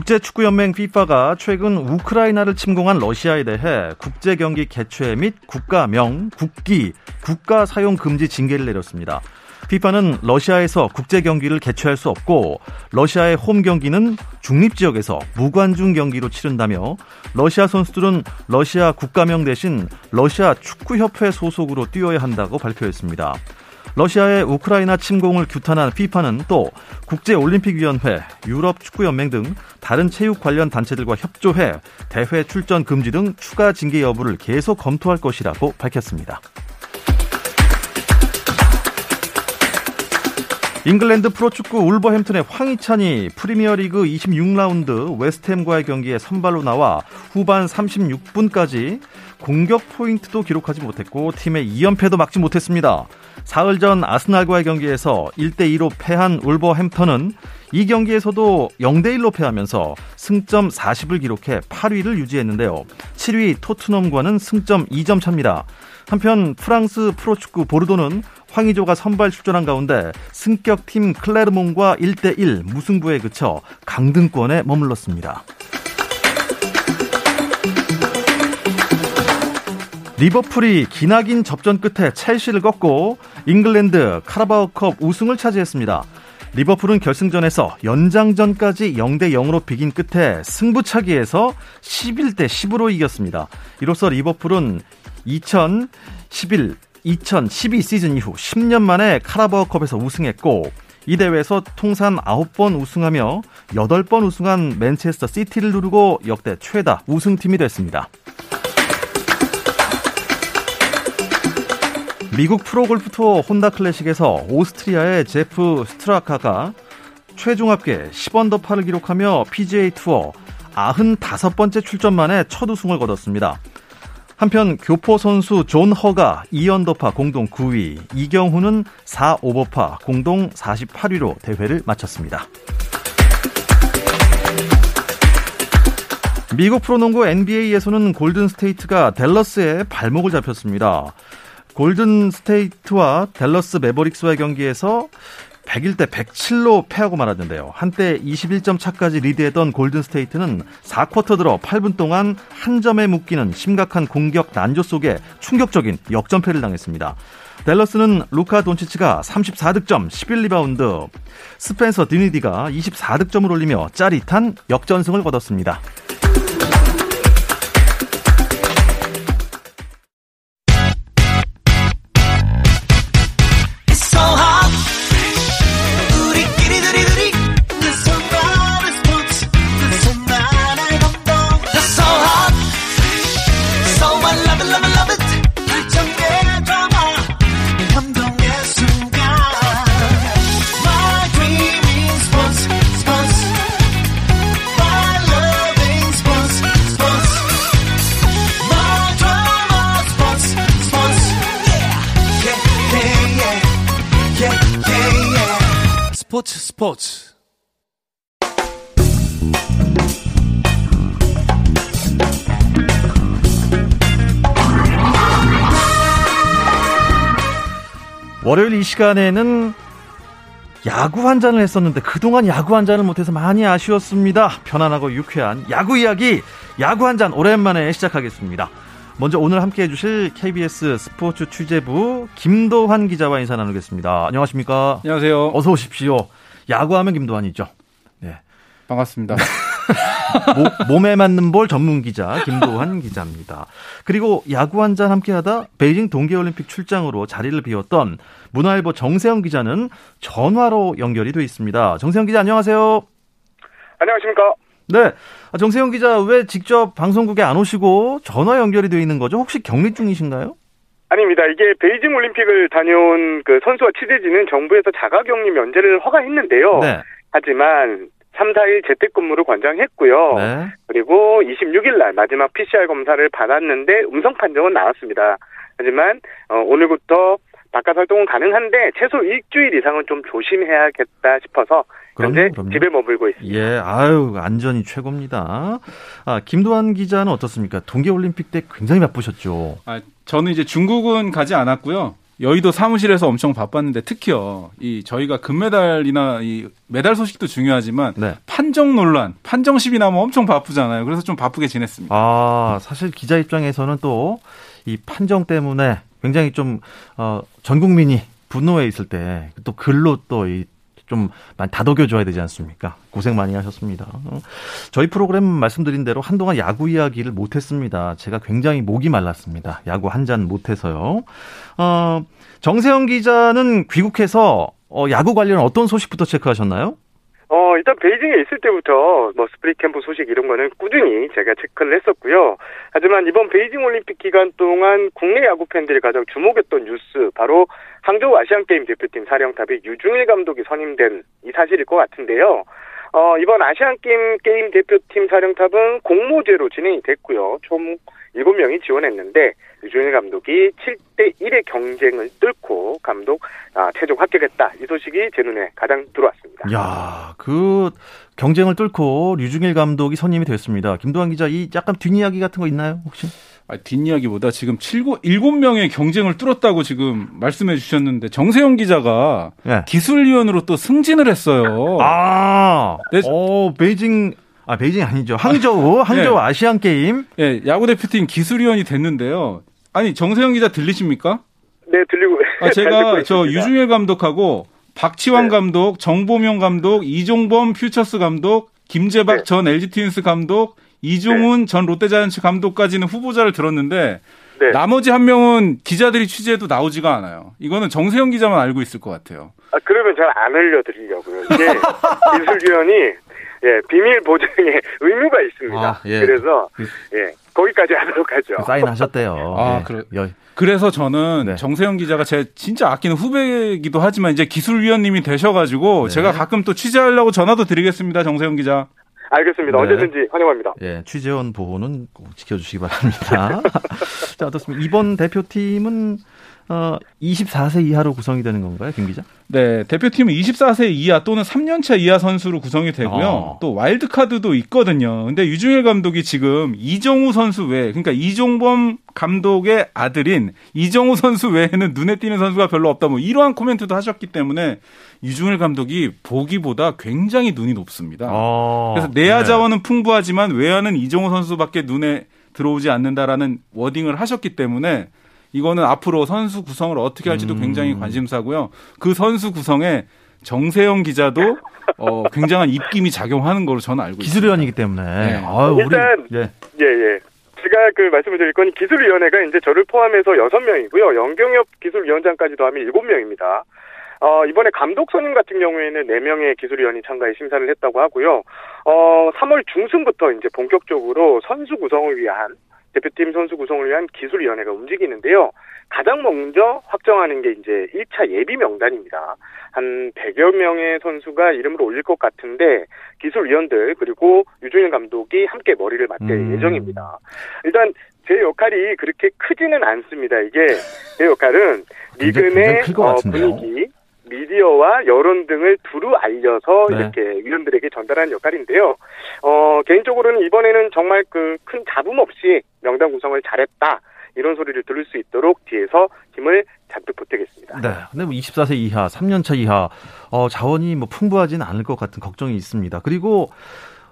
국제축구연맹 FIFA가 최근 우크라이나를 침공한 러시아에 대해 국제 경기 개최 및 국가명, 국기, 국가 사용 금지 징계를 내렸습니다. FIFA는 러시아에서 국제 경기를 개최할 수 없고 러시아의 홈 경기는 중립 지역에서 무관중 경기로 치른다며 러시아 선수들은 러시아 국가명 대신 러시아 축구협회 소속으로 뛰어야 한다고 발표했습니다. 러시아의 우크라이나 침공을 규탄한 피파는 또 국제올림픽위원회, 유럽축구연맹 등 다른 체육 관련 단체들과 협조해 대회 출전 금지 등 추가 징계 여부를 계속 검토할 것이라고 밝혔습니다. 잉글랜드 프로축구 울버햄튼의 황희찬이 프리미어리그 26라운드 웨스트햄과의 경기에 선발로 나와 후반 36분까지 공격 포인트도 기록하지 못했고 팀의 2연패도 막지 못했습니다. 사흘 전 아스날과의 경기에서 1대2로 패한 울버햄턴은 이 경기에서도 0대1로 패하면서 승점 40을 기록해 8위를 유지했는데요. 7위 토트넘과는 승점 2점 차입니다. 한편 프랑스 프로축구 보르도는 황의조가 선발 출전한 가운데 승격팀 클레르몽과 1대1 무승부에 그쳐 강등권에 머물렀습니다. 리버풀이 기나긴 접전 끝에 첼시를 꺾고 잉글랜드 카라바오컵 우승을 차지했습니다. 리버풀은 결승전에서 연장전까지 0대 0으로 비긴 끝에 승부차기에서 11대 10으로 이겼습니다. 이로써 리버풀은 2011, 2012 시즌 이후 10년 만에 카라바오컵에서 우승했고 이 대회에서 통산 9번 우승하며 8번 우승한 맨체스터 시티를 누르고 역대 최다 우승팀이 됐습니다. 미국 프로골프 투어 혼다 클래식에서 오스트리아의 세프 슈트라카가 최종 합계 10언더파를 기록하며 PGA 투어 95번째 출전 만에 첫 우승을 거뒀습니다. 한편 교포 선수 존 허가 2언더파 공동 9위, 이경훈은 4오버파 공동 48위로 대회를 마쳤습니다. 미국 프로농구 NBA에서는 골든 스테이트가 댈러스에 발목을 잡혔습니다. 골든 스테이트는 댈러스 매버릭스와의 경기에서 101대 107로 패하고 말았는데요. 한때 21점 차까지 리드했던 골든 스테이트는 4쿼터 들어 8분 동안 한 점에 묶이는 심각한 공격 난조 속에 충격적인 역전패를 당했습니다. 댈러스는 루카 돈치치가 34득점, 11리바운드, 스펜서 딘위디가 24득점을 올리며 짜릿한 역전승을 거뒀습니다. 월요일 이 시간에는 야구 한 잔을 했었는데 그동안 야구 한 잔을 못해서 많이 아쉬웠습니다. 편안하고 유쾌한 야구 이야기 야구 한 잔 오랜만에 시작하겠습니다. 먼저 오늘 함께 해주실 KBS 스포츠 취재부 김도환 기자와 인사 나누겠습니다. 안녕하십니까? 안녕하세요. 어서 오십시오. 야구하면 김도환이죠. 네. 반갑습니다. 모, 몸에 맞는 볼 전문 기자 김도환 기자입니다. 그리고 야구 한 잔 함께하다 베이징 동계올림픽 출장으로 자리를 비웠던 문화일보 정세영 기자는 전화로 연결이 돼 있습니다. 정세영 기자 안녕하세요. 안녕하십니까? 네. 아, 정세영 기자 왜 직접 방송국에 안 오시고 전화 연결이 되어 있는 거죠? 혹시 격리 중이신가요? 아닙니다. 이게 베이징 올림픽을 다녀온 그 선수와 취재진은 정부에서 자가격리 면제를 허가했는데요. 네. 하지만 3, 4일 재택근무를 권장했고요. 네. 그리고 26일 날 마지막 PCR 검사를 받았는데 음성 판정은 나왔습니다. 하지만 어, 오늘부터 바깥 활동은 가능한데 최소 일주일 이상은 좀 조심해야겠다 싶어서 현재 그럼요. 집에 머물고 있습니다. 예, 아유 안전이 최고입니다. 아 김도환 기자는 어떻습니까? 동계 올림픽 때 굉장히 바쁘셨죠. 아 저는 이제 중국은 가지 않았고요. 여의도 사무실에서 엄청 바빴는데 특히요. 이 저희가 금메달이나 이 메달 소식도 중요하지만 네. 판정 논란, 판정 시비 나면 엄청 바쁘잖아요. 그래서 좀 바쁘게 지냈습니다. 아, 사실 기자 입장에서는 또 이 판정 때문에 굉장히 좀, 어, 전 국민이 분노해 있을 때 또 글로 또 이 좀 많이 다독여 줘야 되지 않습니까? 고생 많이 하셨습니다. 어, 저희 프로그램 말씀드린 대로 한동안 야구 이야기를 못 했습니다. 제가 굉장히 목이 말랐습니다. 야구 한 잔 못 해서요. 어, 정세영 기자는 귀국해서 어, 야구 관련 어떤 소식부터 체크하셨나요? 어, 일단 베이징에 있을 때부터 뭐 스프링 캠프 소식 이런 거는 꾸준히 제가 체크를 했었고요. 하지만 이번 베이징 올림픽 기간 동안 국내 야구 팬들이 가장 주목했던 뉴스 바로 항저우 아시안 게임 대표팀 사령탑에 류중일 감독이 선임된 이 사실일 것 같은데요. 어, 이번 아시안 게임 게임 대표팀 사령탑은 공모제로 진행이 됐고요. 총 7명이 지원했는데 류중일 감독이 7대 1의 경쟁을 뚫고 감독 아, 최종 합격했다. 이 소식이 제 눈에 가장 들어왔습니다. 야, 그 경쟁을 뚫고 류중일 감독이 선임이 됐습니다. 김도환 기자 이 약간 뒷이야기 같은 거 있나요, 혹시? 아, 뒷이야기보다 지금 7, 7명의 경쟁을 뚫었다고 지금 말씀해 주셨는데 정세영 기자가 네. 기술위원으로 또 승진을 했어요. 아, 네. 어, 베이징 아, 베이징 아니죠. 항저우, 항저우 네. 아시안 게임. 예, 네, 야구 대표팀 기술위원이 됐는데요. 아니, 정세영 기자 들리십니까? 네, 들리고. 아, 제가 저 유중일 감독하고 박치환 네. 감독, 정보명 감독, 이종범 퓨처스 감독, 김재박 네. 전 LG 트윈스 감독, 이종훈 네. 전 롯데자이언츠 감독까지는 후보자를 들었는데 네. 나머지 한 명은 기자들이 취재해도 나오지가 않아요. 이거는 정세영 기자만 알고 있을 것 같아요. 아, 그러면 잘 안 알려드리려고요. 이게 기술위원이 예, 비밀 보장에 의무가 있습니다. 아, 예. 그래서 그 예, 거기까지 하도록 하죠. 그 사인하셨대요. 아, 네. 그래. 그래서 저는 네. 정세영 기자가 제 진짜 아끼는 후배이기도 하지만 이제 기술위원님이 되셔가지고 네. 제가 가끔 또 취재하려고 전화도 드리겠습니다, 정세영 기자. 알겠습니다. 네. 언제든지 환영합니다. 예, 취재원 보호는 꼭 지켜주시기 바랍니다. 자, 어떻습니까? 이번 대표팀은 어, 24세 이하로 구성이 되는 건가요, 김 기자? 네, 대표팀은 24세 이하 또는 3년차 이하 선수로 구성이 되고요. 어. 또 와일드 카드도 있거든요. 근데 류중일 감독이 지금 이정후 선수 외, 그러니까 이종범 감독의 아들인 이정후 선수 외에는 눈에 띄는 선수가 별로 없다. 뭐 이러한 코멘트도 하셨기 때문에 유중일 감독이 보기보다 굉장히 눈이 높습니다. 어. 그래서 내야 네. 자원은 네. 풍부하지만 외야는 이정우 선수밖에 눈에 들어오지 않는다라는 워딩을 하셨기 때문에 이거는 앞으로 선수 구성을 어떻게 할지도 음. 굉장히 관심사고요. 그 선수 구성에 정세영 기자도 어, 굉장한 입김이 작용하는 걸로 저는 알고 있습니다. 기술위원이기 때문에. 네. 아유, 일단 우리, 예. 예, 예. 제가 그 말씀을 드릴 건 기술위원회가 이제 저를 포함해서 6명이고요. 영경엽 기술위원장까지도 하면 7명입니다. 어, 이번에 감독 선임 같은 경우에는 4명의 기술위원이 참가해 심사를 했다고 하고요. 어, 3월 중순부터 이제 본격적으로 선수 구성을 위한 대표팀 선수 구성을 위한 기술위원회가 움직이는데요. 가장 먼저 확정하는 게 이제 1차 예비 명단입니다. 한 100여 명의 선수가 이름을 올릴 것 같은데 기술위원들 그리고 유중일 감독이 함께 머리를 맞댈 음. 예정입니다. 일단 제 역할이 그렇게 크지는 않습니다. 이게 제 역할은 리그 내 어, 분위기 미디어와 여론 등을 두루 알려서 네. 이렇게 위원들에게 전달하는 역할인데요. 어, 개인적으로는 이번에는 정말 그 큰 잡음 없이 명단 구성을 잘했다. 이런 소리를 들을 수 있도록 뒤에서 힘을 잔뜩 보태겠습니다. 네. 근데 뭐 24세 이하, 3년차 이하, 어, 자원이 뭐 풍부하지는 않을 것 같은 걱정이 있습니다. 그리고,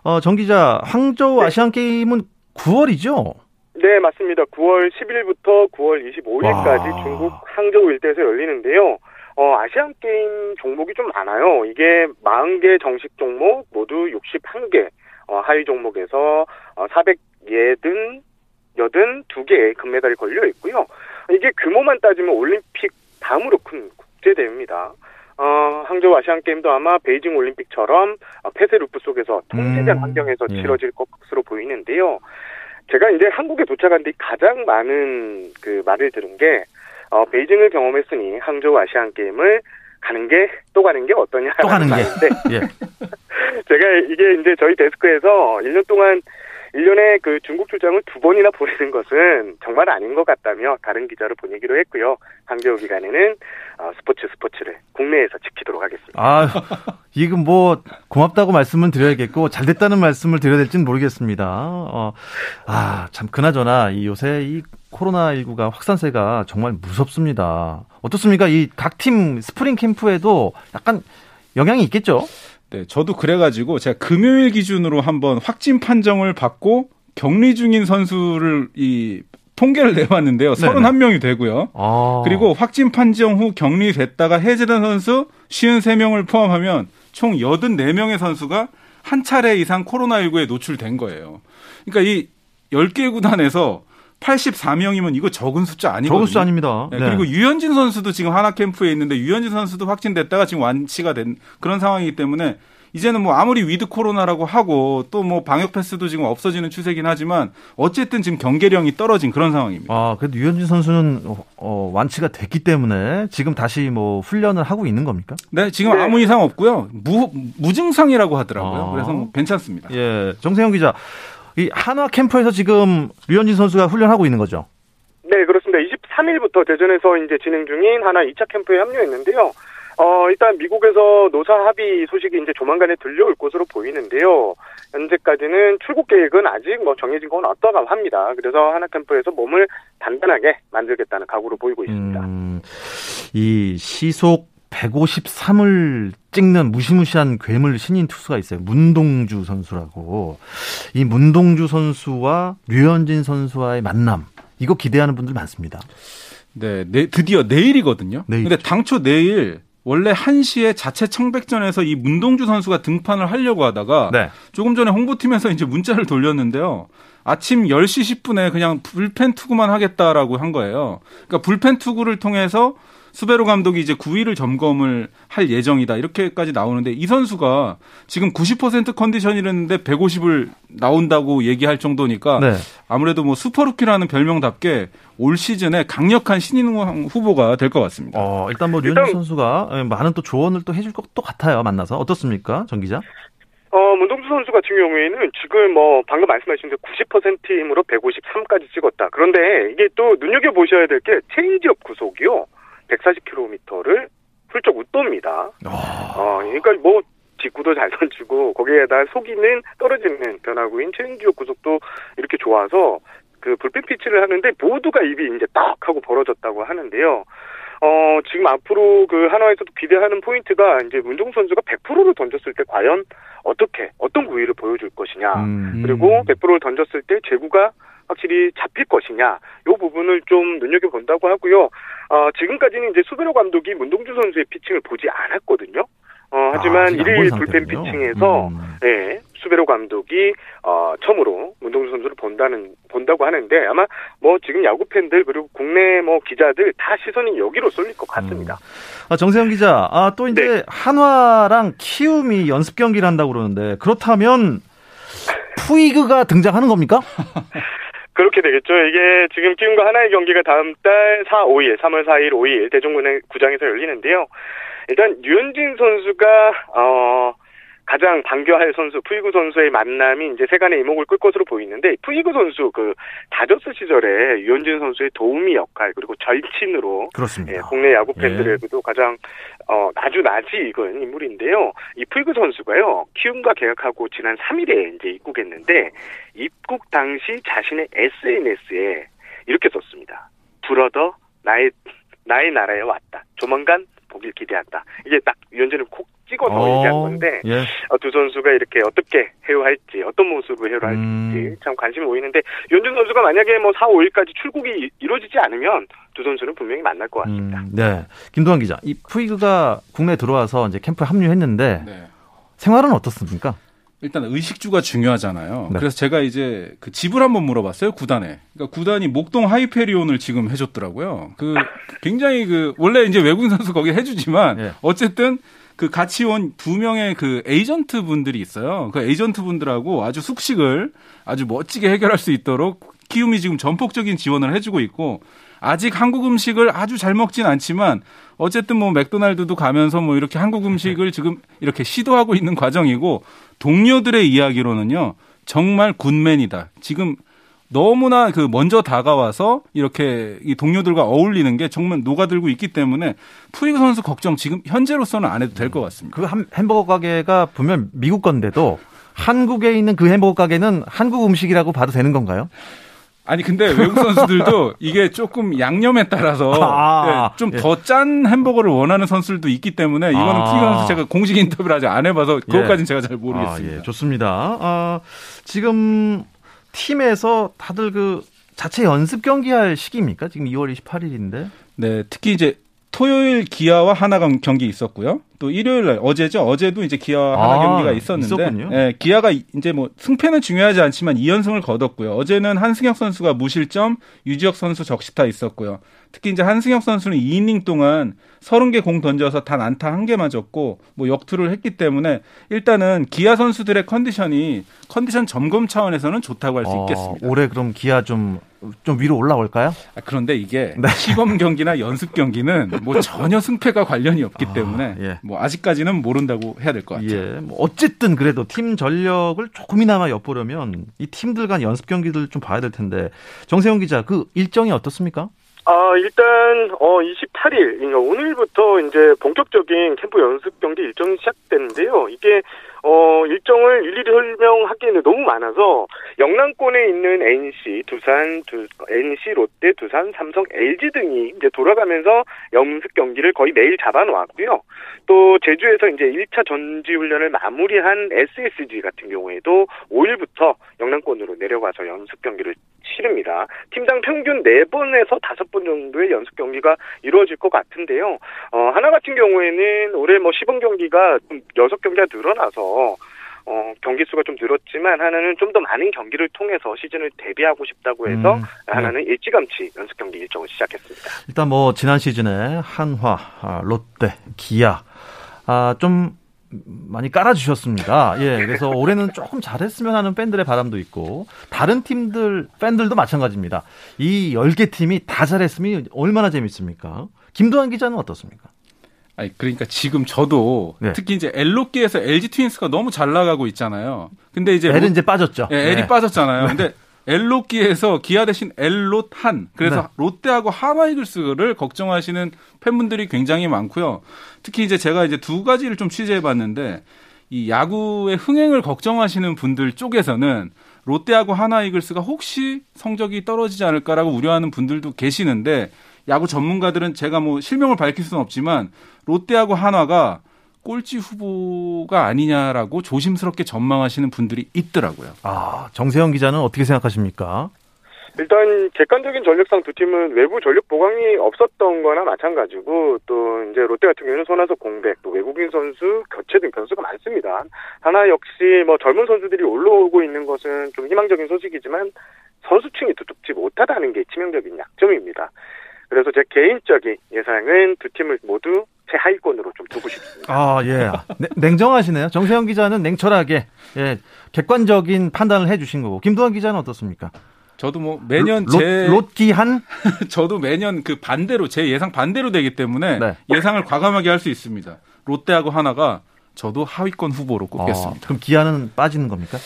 어, 정 기자, 항저우 네. 아시안 게임은 9월이죠? 네, 맞습니다. 9월 10일부터 9월 25일까지 와. 중국 항저우 일대에서 열리는데요. 어, 아시안 게임 종목이 좀 많아요. 이게 40개 정식 종목 모두 61개, 어, 하위 종목에서 어, 400예든 여든 두 개의 금메달이 걸려 있고요. 이게 규모만 따지면 올림픽 다음으로 큰 국제 대회입니다. 어, 항저우 아시안 게임도 아마 베이징 올림픽처럼 어, 폐쇄 루프 속에서 통제된 음, 환경에서 예. 치러질 것으로 보이는데요. 제가 이제 한국에 도착한 뒤 가장 많은 그 말을 들은 게 어, 베이징을 경험했으니 항저우 아시안 게임을 가는 게 또 가는 게 어떠냐 또 가는 게 예. 제가 이게 이제 저희 데스크에서 1년 동안 1년에 그 중국 출장을 두 번이나 보내는 것은 정말 아닌 것 같다며 다른 기자로 보내기로 했고요. 항저우 기간에는 어, 스포츠 스포츠를 국내에서 지키도록 하겠습니다. 아, 이건 뭐 고맙다고 말씀을 드려야겠고 잘 됐다는 말씀을 드려야 될지는 모르겠습니다. 어, 아, 참 그나저나 이 요새 이 코로나19가 확산세가 정말 무섭습니다. 어떻습니까? 이 각 팀 스프링 캠프에도 약간 영향이 있겠죠? 네, 저도 그래가지고 제가 금요일 기준으로 한번 확진 판정을 받고 격리 중인 선수를 이 통계를 내봤는데요. 네네. 31명이 되고요. 아. 그리고 확진 판정 후 격리됐다가 해제된 선수 53명을 포함하면 총 84명의 선수가 한 차례 이상 코로나19에 노출된 거예요. 그러니까 이 10개 구단에서 84명이면 이거 적은 숫자 아니거든요. 적은 숫자 아닙니다. 네, 그리고 류현진 선수도 지금 한화 캠프에 있는데 류현진 선수도 확진됐다가 지금 완치가 된 그런 상황이기 때문에 이제는 뭐 아무리 위드 코로나라고 하고 또 뭐 방역 패스도 지금 없어지는 추세긴 하지만 어쨌든 지금 경계령이 떨어진 그런 상황입니다. 아, 그래도 류현진 선수는 어, 완치가 됐기 때문에 지금 다시 뭐 훈련을 하고 있는 겁니까? 네, 지금 네. 아무 이상 없고요. 무 무증상이라고 하더라고요. 아. 그래서 뭐 괜찮습니다. 예, 정세영 기자. 이 한화 캠프에서 지금 류현진 선수가 훈련하고 있는 거죠? 네, 그렇습니다. 23일부터 대전에서 이제 진행 중인 하나 2차 캠프에 합류했는데요. 어, 일단 미국에서 노사 합의 소식이 이제 조만간에 들려올 것으로 보이는데요. 현재까지는 출국 계획은 아직 뭐 정해진 건 없다고 합니다. 그래서 하나 캠프에서 몸을 단단하게 만들겠다는 각오로 보이고 있습니다. 음, 이 시속 153을 찍는 무시무시한 괴물 신인 투수가 있어요. 문동주 선수라고. 이 문동주 선수와 류현진 선수와의 만남. 이거 기대하는 분들 많습니다. 네, 네 드디어 내일이거든요. 내일. 근데 당초 내일 원래 1시에 자체 청백전에서 이 문동주 선수가 등판을 하려고 하다가 네. 조금 전에 홍보팀에서 이제 문자를 돌렸는데요. 아침 10시 10분에 그냥 불펜 투구만 하겠다라고 한 거예요. 그러니까 불펜 투구를 통해서 수베로 감독이 이제 9위를 점검을 할 예정이다. 이렇게까지 나오는데 이 선수가 지금 90% 컨디션이랬는데 150을 나온다고 얘기할 정도니까 네. 아무래도 뭐 슈퍼루키라는 별명답게 올 시즌에 강력한 신인 후보가 될 것 같습니다. 어, 일단 뭐 류현진 선수가 예, 많은 또 조언을 또 해줄 것도 같아요. 만나서 어떻습니까, 정 기자? 어, 문동주 선수 같은 경우에는 지금 뭐 방금 말씀하신 대로 90% 힘으로 153까지 찍었다. 그런데 이게 또 눈여겨 보셔야 될 게 체인지업 구속이요. 140km를 훌쩍 웃돕니다. 아. 어, 그러니까 뭐 직구도 잘 던지고 거기에다 속이는 떨어지는 변화구인 체인지업 구속도 이렇게 좋아서 그 불펜 피치를 하는데 모두가 입이 이제 딱 하고 벌어졌다고 하는데요. 어, 지금 앞으로 그 한화에서도 기대하는 포인트가 이제 문동주 선수가 100%를 던졌을 때 과연 어떻게, 어떤 구위를 보여줄 것이냐. 음. 그리고 100%를 던졌을 때 제구가 확실히 잡힐 것이냐. 요 부분을 좀 눈여겨 본다고 하고요. 어, 지금까지는 이제 수베로 감독이 문동주 선수의 피칭을 보지 않았거든요. 어, 하지만 아, 일일 불펜 피칭에서 음. 네, 수베로 감독이 어, 처음으로 문동주 선수를 본다는 본다고 하는데 아마 뭐 지금 야구 팬들 그리고 국내 뭐 기자들 다 시선이 여기로 쏠릴 것 같습니다. 음. 아, 정세영 기자, 아, 또 이제 네. 한화랑 키움이 연습 경기를 한다고 그러는데 그렇다면 푸이그가 등장하는 겁니까? 그렇게 되겠죠. 이게 지금 키움과 하나의 경기가 다음 달 4, 5일, 3월 4일, 5일 대종군의 구장에서 열리는데요. 일단 류현진 선수가 어 가장 반겨할 선수 푸이구 선수의 만남이 이제 세간의 이목을 끌 것으로 보이는데 푸이구 선수 그 다저스 시절에 유현진 선수의 도우미 역할 그리고 절친으로 그렇습니다. 예, 국내 야구 팬들에게도 예. 가장 어 아주 나지 익은 인물인데요. 이 푸이구 선수가요 키움과 계약하고 지난 3일에 이제 입국했는데 입국 당시 자신의 SNS에 이렇게 썼습니다. 브러더 나의 나의 나라에 왔다. 조만간 보길 기대한다. 이게 딱 유현진을 콕 찍어서 어, 얘기한 건데 예. 어, 두 선수가 이렇게 어떻게 해요할지 어떤 모습으로 해요할지 음. 참 관심이 보이는데 유현진 선수가 만약에 뭐 4, 5일까지 출국이 이루어지지 않으면 두 선수는 분명히 만날 것 같습니다. 음, 네, 김도환 기자, 이 푸이그가 국내에 들어와서 이제 캠프에 합류했는데 네. 생활은 어떻습니까? 일단 의식주가 중요하잖아요. 네. 그래서 제가 이제 그 집을 한번 물어봤어요 구단에. 그러니까 구단이 목동 하이페리온을 지금 해줬더라고요. 그 굉장히 그 원래 이제 외국인 선수 거기 해주지만 네. 어쨌든 그 같이 온 두 명의 그 에이전트 분들이 있어요. 그 에이전트 분들하고 아주 숙식을 아주 멋지게 해결할 수 있도록 키움이 지금 전폭적인 지원을 해주고 있고 아직 한국 음식을 아주 잘 먹진 않지만 어쨌든 뭐 맥도날드도 가면서 뭐 이렇게 한국 음식을 지금 이렇게 시도하고 있는 과정이고 동료들의 이야기로는요 정말 굿맨이다. 지금 너무나 그 먼저 다가와서 이렇게 이 동료들과 어울리는 게 정말 녹아들고 있기 때문에 푸이그 선수 걱정 지금 현재로서는 안 해도 될 것 같습니다. 그 햄버거 가게가 분명 미국 건데도 한국에 있는 그 햄버거 가게는 한국 음식이라고 봐도 되는 건가요? 아니 근데 외국 선수들도 이게 조금 양념에 따라서 아, 네, 좀더 짠 햄버거를 원하는 선수들도 있기 때문에 이거는 아. 키 선수 제가 공식 인터뷰를 아직 안 해봐서 그것까지는 예. 제가 잘 모르겠습니다. 아, 예. 좋습니다. 아, 지금 팀에서 다들 그 자체 연습 경기할 시기입니까? 지금 2월 28일인데. 네, 특히 이제 토요일 기아와 하나 경기 있었고요. 또 일요일 날 어제죠. 어제도 이제 기아와 하나 아, 경기가 있었는데 예, 기아가 이제 뭐 승패는 중요하지 않지만 2연승을 거뒀고요. 어제는 한승혁 선수가 무실점, 유지혁 선수 적시타 있었고요. 특히 이제 한승혁 선수는 2이닝 동안 30개 공 던져서 단 안타 한 개 맞았고 뭐 역투를 했기 때문에 일단은 기아 선수들의 컨디션이 컨디션 점검 차원에서는 좋다고 할수 어, 있겠습니다. 올해 그럼 기아 좀좀 위로 올라올까요? 아, 그런데 이게 네. 시범 경기나 연습 경기는 뭐 전혀 승패가 관련이 없기 아, 때문에 예. 뭐 아직까지는 모른다고 해야 될 것 같아요. 예. 뭐 어쨌든 그래도 팀 전력을 조금이나마 엿보려면 이 팀들 간 연습 경기들 좀 봐야 될 텐데 정세영 기자 그 일정이 어떻습니까? 아, 일단, 어, 28일, 그러니까 오늘부터 이제 본격적인 캠프 연습 경기 일정이 시작되는데요. 이게, 어, 일정을 일일이 설명하기에는 너무 많아서, 영남권에 있는 NC, 두산, 두, NC, 롯데, 두산, 삼성, LG 등이 이제 돌아가면서 연습 경기를 거의 매일 잡아놓았고요. 또, 제주에서 이제 1차 전지훈련을 마무리한 SSG 같은 경우에도 5일부터 영남권으로 내려가서 연습 경기를 치릅니다. 팀당 평균 4번에서 5번 정도의 연습 경기가 이루어질 것 같은데요. 어, 하나 같은 경우에는 올해 뭐 시범 경기가 좀 6경기가 늘어나서 어, 경기 수가 좀 늘었지만 하나는 좀 더 많은 경기를 통해서 시즌을 대비하고 싶다고 해서 음, 네. 하나는 일찌감치 연습 경기 일정을 시작했습니다. 일단 뭐 지난 시즌에 한화, 아, 롯데, 기아 아, 좀 많이 깔아주셨습니다. 예, 그래서 올해는 조금 잘했으면 하는 팬들의 바람도 있고 다른 팀들 팬들도 마찬가지입니다. 이 10개 팀이 다 잘했으면 얼마나 재밌습니까? 김도환 기자는 어떻습니까? 아니 그러니까 지금 저도 네. 특히 이제 엘로끼에서 LG 트윈스가 너무 잘 나가고 있잖아요. 근데 이제 엘은 이제 빠졌죠. 예, 엘이 네. 빠졌잖아요. 네. 근데 엘로끼에서 기아 대신 엘롯한 그래서 네. 롯데하고 하나이글스를 걱정하시는 팬분들이 굉장히 많고요. 특히 이제 제가 이제 두 가지를 좀 취재해 봤는데 이 야구의 흥행을 걱정하시는 분들 쪽에서는 롯데하고 하나이글스가 혹시 성적이 떨어지지 않을까라고 우려하는 분들도 계시는데 야구 전문가들은 제가 뭐 실명을 밝힐 수는 없지만 롯데하고 한화가 꼴찌 후보가 아니냐라고 조심스럽게 전망하시는 분들이 있더라고요. 아, 정세영 기자는 어떻게 생각하십니까? 일단 객관적인 전력상 두 팀은 외부 전력 보강이 없었던 거나 마찬가지고 또 이제 롯데 같은 경우는 손아섭 공백 또 외국인 선수 교체 등 변수가 많습니다. 하나 역시 뭐 젊은 선수들이 올라오고 있는 것은 좀 희망적인 소식이지만 선수층이 두텁지 못하다는 게 치명적인 약점입니다. 그래서 제 개인적인 예상은 두 팀을 모두 최하위권으로 좀 두고 싶습니다. 아, 예. 네, 냉정하시네요. 정세영 기자는 냉철하게, 예, 객관적인 판단을 해 주신 거고. 김도환 기자는 어떻습니까? 저도 뭐 매년 로, 제 롯기한 저도 매년 그 반대로 제 예상 반대로 되기 때문에 네. 예상을 과감하게 할 수 있습니다. 롯데하고 하나가 저도 하위권 후보로 꼽겠습니다. 아, 그럼 기아는 빠지는 겁니까?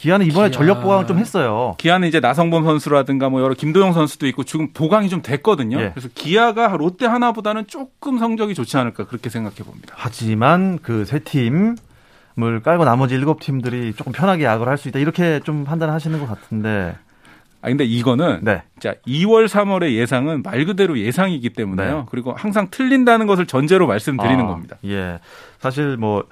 기아는 이번에 기아... 전력 보강을 좀 했어요. 기아는 이제 나성범 선수라든가 뭐 여러 김도영 선수도 있고 지금 보강이 좀 됐거든요. 예. 그래서 기아가 롯데 하나보다는 조금 성적이 좋지 않을까 그렇게 생각해 봅니다. 하지만 그 세 팀을 깔고 나머지 일곱 팀들이 조금 편하게 야구를 할 수 있다 이렇게 좀 판단하시는 것 같은데 아 근데 이거는 네. 자 2월 3월의 예상은 말 그대로 예상이기 때문에요. 네. 그리고 항상 틀린다는 것을 전제로 말씀드리는 아, 겁니다. 예. 사실 뭐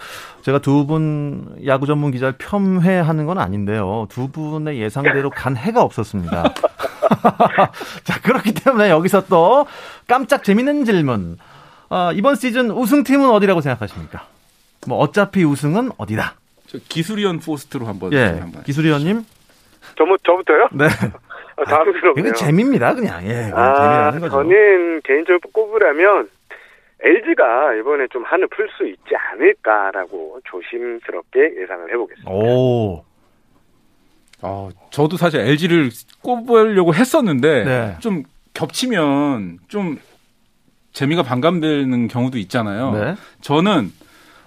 제가 두 분 야구 전문 기자를 폄훼하는 건 아닌데요. 두 분의 예상대로 간 해가 없었습니다. 자, 그렇기 때문에 여기서 또 깜짝 재밌는 질문. 아, 이번 시즌 우승팀은 어디라고 생각하십니까? 뭐 어차피 우승은 어디다. 기술위원 포스트로 한번. 예. 한번 기술위원님. 저부, 저부터요? 네. 아, 다음스럽네요. 이건 재미입니다, 그냥. 예. 아, 재미라는 거죠. 저는 개인적으로 꼽으라면 LG가 이번에 좀 한을 풀 수 있지 않을까라고 조심스럽게 예상을 해보겠습니다. 오. 아, 저도 사실 LG를 꼽으려고 했었는데 네. 좀 겹치면 좀 재미가 반감되는 경우도 있잖아요. 네. 저는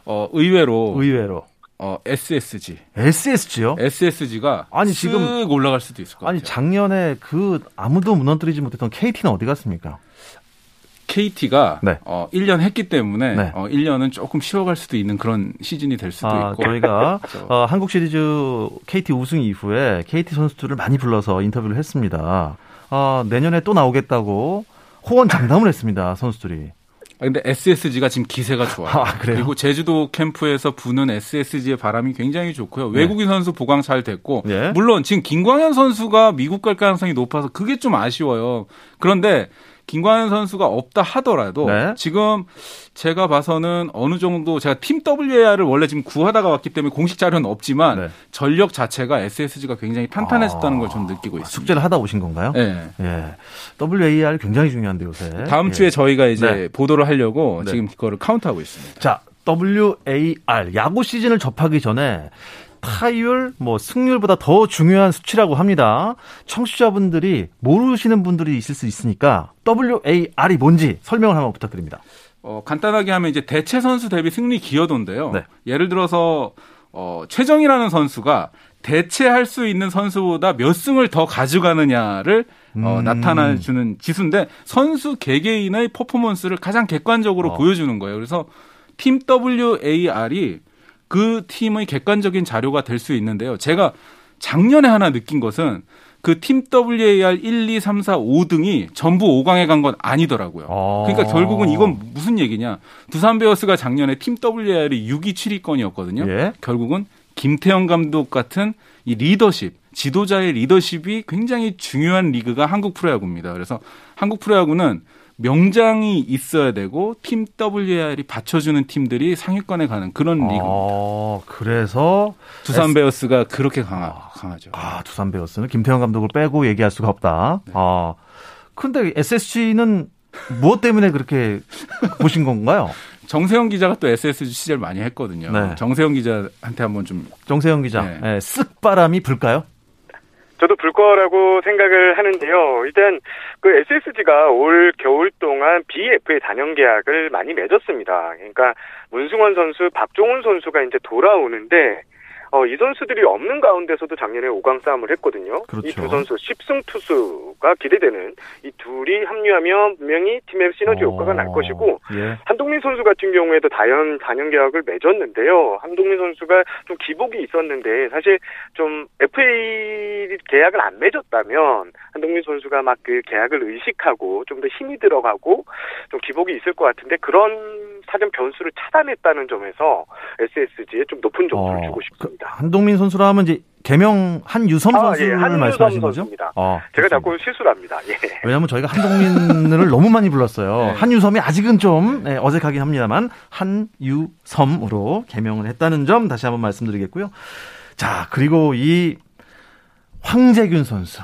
어 의외로 의외로. 어 SSG, SSG요? SSG가 아니, 쓱 지금- 올라갈 수도 있을 것 아니, 같아요. 작년에 그 아무도 무너뜨리지 못했던 KT는 어디 갔습니까? KT가 네. 어 1년 했기 때문에 네. 어 1년은 조금 쉬어갈 수도 있는 그런 시즌이 될 수도 아, 있고. 저희가 그렇죠. 어, 한국 시리즈 KT 우승 이후에 KT 선수들을 많이 불러서 인터뷰를 했습니다. 아, 내년에 또 나오겠다고 호언 장담을 했습니다. 선수들이. 아, 근데 SSG가 지금 기세가 좋아요. 아, 그래요? 리고 제주도 캠프에서 부는 SSG의 바람이 굉장히 좋고요. 외국인 선수 보강 잘 됐고 예. 물론 지금 김광현 선수가 미국 갈 가능성이 높아서 그게 좀 아쉬워요. 그런데 김광현 선수가 없다 하더라도 네. 지금 제가 봐서는 어느 정도 제가 팀 WAR을 원래 지금 구하다가 왔기 때문에 공식 자료는 없지만 네. 전력 자체가 SSG가 굉장히 탄탄해졌다는 아, 걸좀 느끼고 있습니다. 숙제를 하다 오신 건가요? 네. 예. WAR 굉장히 중요한데 요새. 다음 예. 주에 저희가 이제 네. 보도를 하려고 네. 지금 그거를 카운트하고 있습니다. 자, WAR 야구 시즌을 접하기 전에 타율, 뭐 승률보다 더 중요한 수치라고 합니다. 청취자분들이 모르시는 분들이 있을 수 있으니까 WAR이 뭔지 설명을 한번 부탁드립니다. 어, 간단하게 하면 이제 대체 선수 대비 승리 기여도인데요. 네. 예를 들어서 어, 최정이라는 선수가 대체할 수 있는 선수보다 몇 승을 더 가져가느냐를 어, 음. 나타내주는 지수인데 선수 개개인의 퍼포먼스를 가장 객관적으로 어. 보여주는 거예요. 그래서 팀 WAR이 그 팀의 객관적인 자료가 될 수 있는데요. 제가 작년에 하나 느낀 것은 그팀 WAR 1, 2, 3, 4, 5등이 전부 5강에 간 건 아니더라고요. 어. 그러니까 결국은 이건 무슨 얘기냐. 두산 베어스가 작년에 팀 WAR이 6위 7위권이었거든요. 예. 결국은 김태형 감독 같은 이 리더십, 지도자의 리더십이 굉장히 중요한 리그가 한국 프로야구입니다. 그래서 한국 프로야구는 명장이 있어야 되고 팀 WAR이 받쳐주는 팀들이 상위권에 가는 그런 리그입니다. 어, 그래서 두산 베어스가 그렇게 강하, 강하죠. 아, 두산 베어스는 김태형 감독을 빼고 얘기할 수가 없다. 네. 아. 근데 SSG는 무엇 때문에 그렇게 보신 건가요? 정세영 기자가 또 SSG 취재를 많이 했거든요. 네. 정세영 기자한테 한번 좀 정세영 기자. 네. 예, 쓱바람이 불까요? 저도 불 거라고 생각을 하는데요. 일단 그 SSG가 올 겨울 동안 BFA 단연 계약을 많이 맺었습니다. 그러니까 문승원 선수, 박종훈 선수가 이제 돌아오는데 어, 이 선수들이 없는 가운데서도 작년에 5강 싸움을 했거든요. 그렇죠. 이두 선수 10승 투수가 기대되는 이 둘이 합류하면 분명히 팀의 시너지 효과가 날 어, 것이고 예. 한동민 선수 같은 경우에도 다연 단연 계약을 맺었는데요. 한동민 선수가 좀 기복이 있었는데 사실 좀 FA 계약을 안 맺었다면 한동민 선수가 막 그 계약을 의식하고 좀 더 힘이 들어가고 좀 기복이 있을 것 같은데 그런 사전 변수를 차단했다는 점에서 SSG에 좀 높은 점수를 어, 주고 싶습니다. 한동민 선수라 하면 이제 개명 한유섬 아, 예, 선수를 말씀하신 거죠? 어, 제가. 자꾸 실수를 합니다. 예. 왜냐하면 저희가 한동민을 너무 많이 불렀어요. 네. 한유섬이 아직은 좀 네, 어색하긴 합니다만 한유섬으로 개명을 했다는 점 다시 한번 말씀드리겠고요. 자 그리고 이 황재균 선수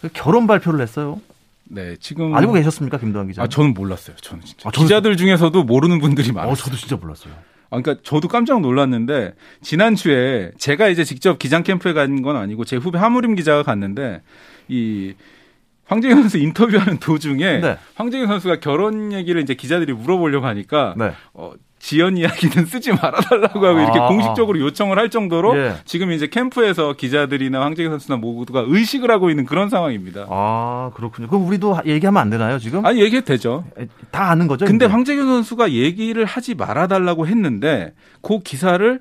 그 결혼 발표를 했어요. 네, 지금 알고 계셨습니까, 김도환 기자? 아, 저는 몰랐어요. 저는 진짜. 아, 저는- 기자들 중에서도 모르는 분들이 많아요. 어, 저도 진짜 몰랐어요. 아, 그러니까 저도 깜짝 놀랐는데 지난 주에 제가 이제 직접 기장 캠프에 간 건 아니고 제 후배 하무림 기자가 갔는데 이 황재균 선수 인터뷰하는 도중에 네. 황재균 선수가 결혼 얘기를 이제 기자들이 물어보려고 하니까 네. 어, 지연 이야기는 쓰지 말아달라고 하고 이렇게 아, 공식적으로 요청을 할 정도로 예. 지금 이제 캠프에서 기자들이나 황재균 선수나 모두가 의식을 하고 있는 그런 상황입니다. 아 그렇군요. 그럼 우리도 얘기하면 안 되나요 지금? 아니 얘기해도 되죠. 다 아는 거죠? 근데? 황재균 선수가 얘기를 하지 말아달라고 했는데 그 기사를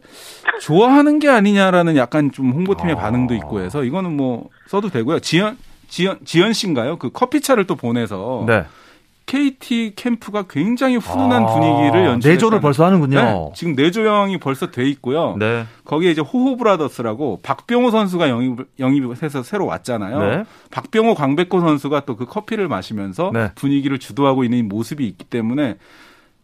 좋아하는 게 아니냐라는 약간 좀 홍보팀의 아. 반응도 있고 해서 이거는 뭐 써도 되고요. 지연 지연 지연 씨인가요? 그 커피차를 또 보내서 네. KT 캠프가 굉장히 훈훈한 아, 분위기를 연출. 내조를 벌써 하는군요. 네, 지금 내조형이 벌써 돼 있고요. 네. 거기에 이제 호호 브라더스라고 박병호 선수가 영입, 영입해서 새로 왔잖아요. 네. 박병호, 광백호 선수가 또 그 커피를 마시면서 네. 분위기를 주도하고 있는 이 모습이 있기 때문에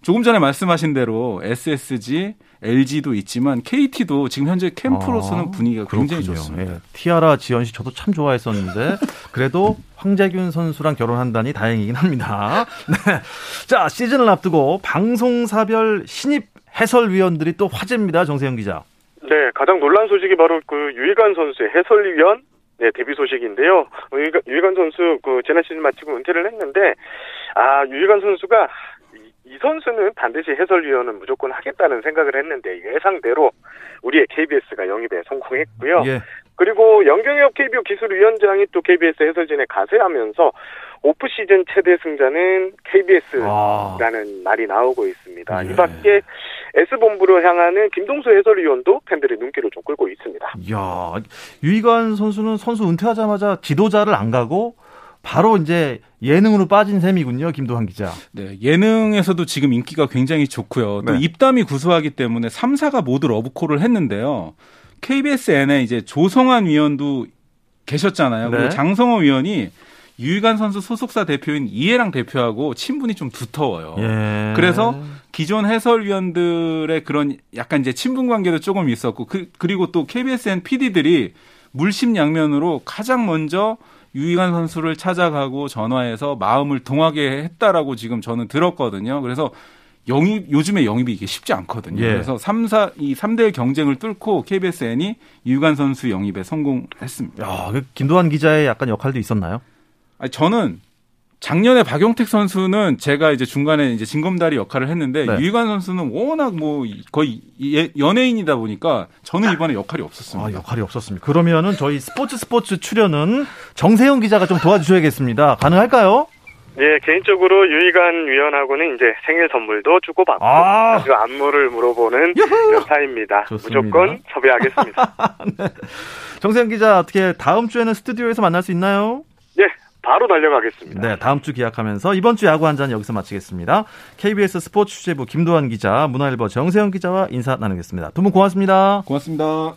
조금 전에 말씀하신 대로 SSG, LG도 있지만 KT도 지금 현재 캠프로서는 아, 분위기가 굉장히 좋습니다. 예. 티아라 지연 씨 저도 참 좋아했었는데 그래도 황재균 선수랑 결혼한다니 다행이긴 합니다. 네. 자 시즌을 앞두고 방송사별 신입 해설위원들이 또 화제입니다. 정세영 기자. 네, 가장 놀란 소식이 바로 그 유희관 선수의 해설위원 네, 데뷔 소식인데요. 유희관, 유희관 선수 그 지난 시즌 마치고 은퇴를 했는데 아 유희관 선수가 이 선수는 반드시 해설위원은 무조건 하겠다는 생각을 했는데 예상대로 우리의 KBS가 영입에 성공했고요. 예. 그리고 영경엽 KBO 기술위원장이 또 KBS 해설진에 가세하면서 오프 시즌 최대 승자는 KBS라는 아. 말이 나오고 있습니다. 예. 이 밖에 S본부로 향하는 김동수 해설위원도 팬들의 눈길을 좀 끌고 있습니다. 야 유희관 선수는 선수 은퇴하자마자 지도자를 안 가고 바로 이제 예능으로 빠진 셈이군요, 김도환 기자. 네, 예능에서도 지금 인기가 굉장히 좋고요. 또 네. 입담이 구수하기 때문에 3사가 모두 러브콜을 했는데요. KBSN에 이제 조성환 위원도 계셨잖아요. 네. 그리고 장성호 위원이 유희관 선수 소속사 대표인 이해랑 대표하고 친분이 좀 두터워요. 예. 그래서 기존 해설위원들의 그런 약간 이제 친분 관계도 조금 있었고 그, 그리고 또 KBSN PD들이 물심양면으로 가장 먼저 유희관 선수를 찾아가고 전화해서 마음을 동하게 했다라고 지금 저는 들었거든요. 그래서 영입 요즘에 영입이 이게 쉽지 않거든요. 예. 그래서 3, 4, 이 3대 경쟁을 뚫고 KBSN이 유관 선수 영입에 성공했습니다. 야, 그 김도환 기자의 약간 역할도 있었나요? 아니, 저는 작년에 박용택 선수는 제가 이제 중간에 이제 진검다리 역할을 했는데 네. 유희관 선수는 워낙 뭐 거의 예, 연예인이다 보니까 저는 이번에 역할이 없었습니다. 아, 역할이 없었습니다. 그러면은 저희 스포츠 스포츠 출연은 정세영 기자가 좀 도와주셔야겠습니다. 가능할까요? 예, 개인적으로 유희관 위원하고는 이제 생일 선물도 주고받고 아~ 그 안무를 물어보는 여사입니다. 무조건 섭외하겠습니다. 네. 정세영 기자 어떻게 다음 주에는 스튜디오에서 만날 수 있나요? 예, 바로 달려가겠습니다. 네, 다음 주 기약하면서 이번 주 야구 한 잔 여기서 마치겠습니다. KBS 스포츠 취재부 김도환 기자, 문화일보 정세영 기자와 인사 나누겠습니다. 두 분 고맙습니다. 고맙습니다.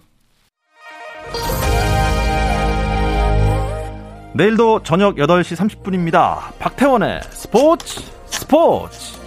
내일도 저녁 8시 30분입니다. 박태원의 스포츠 스포츠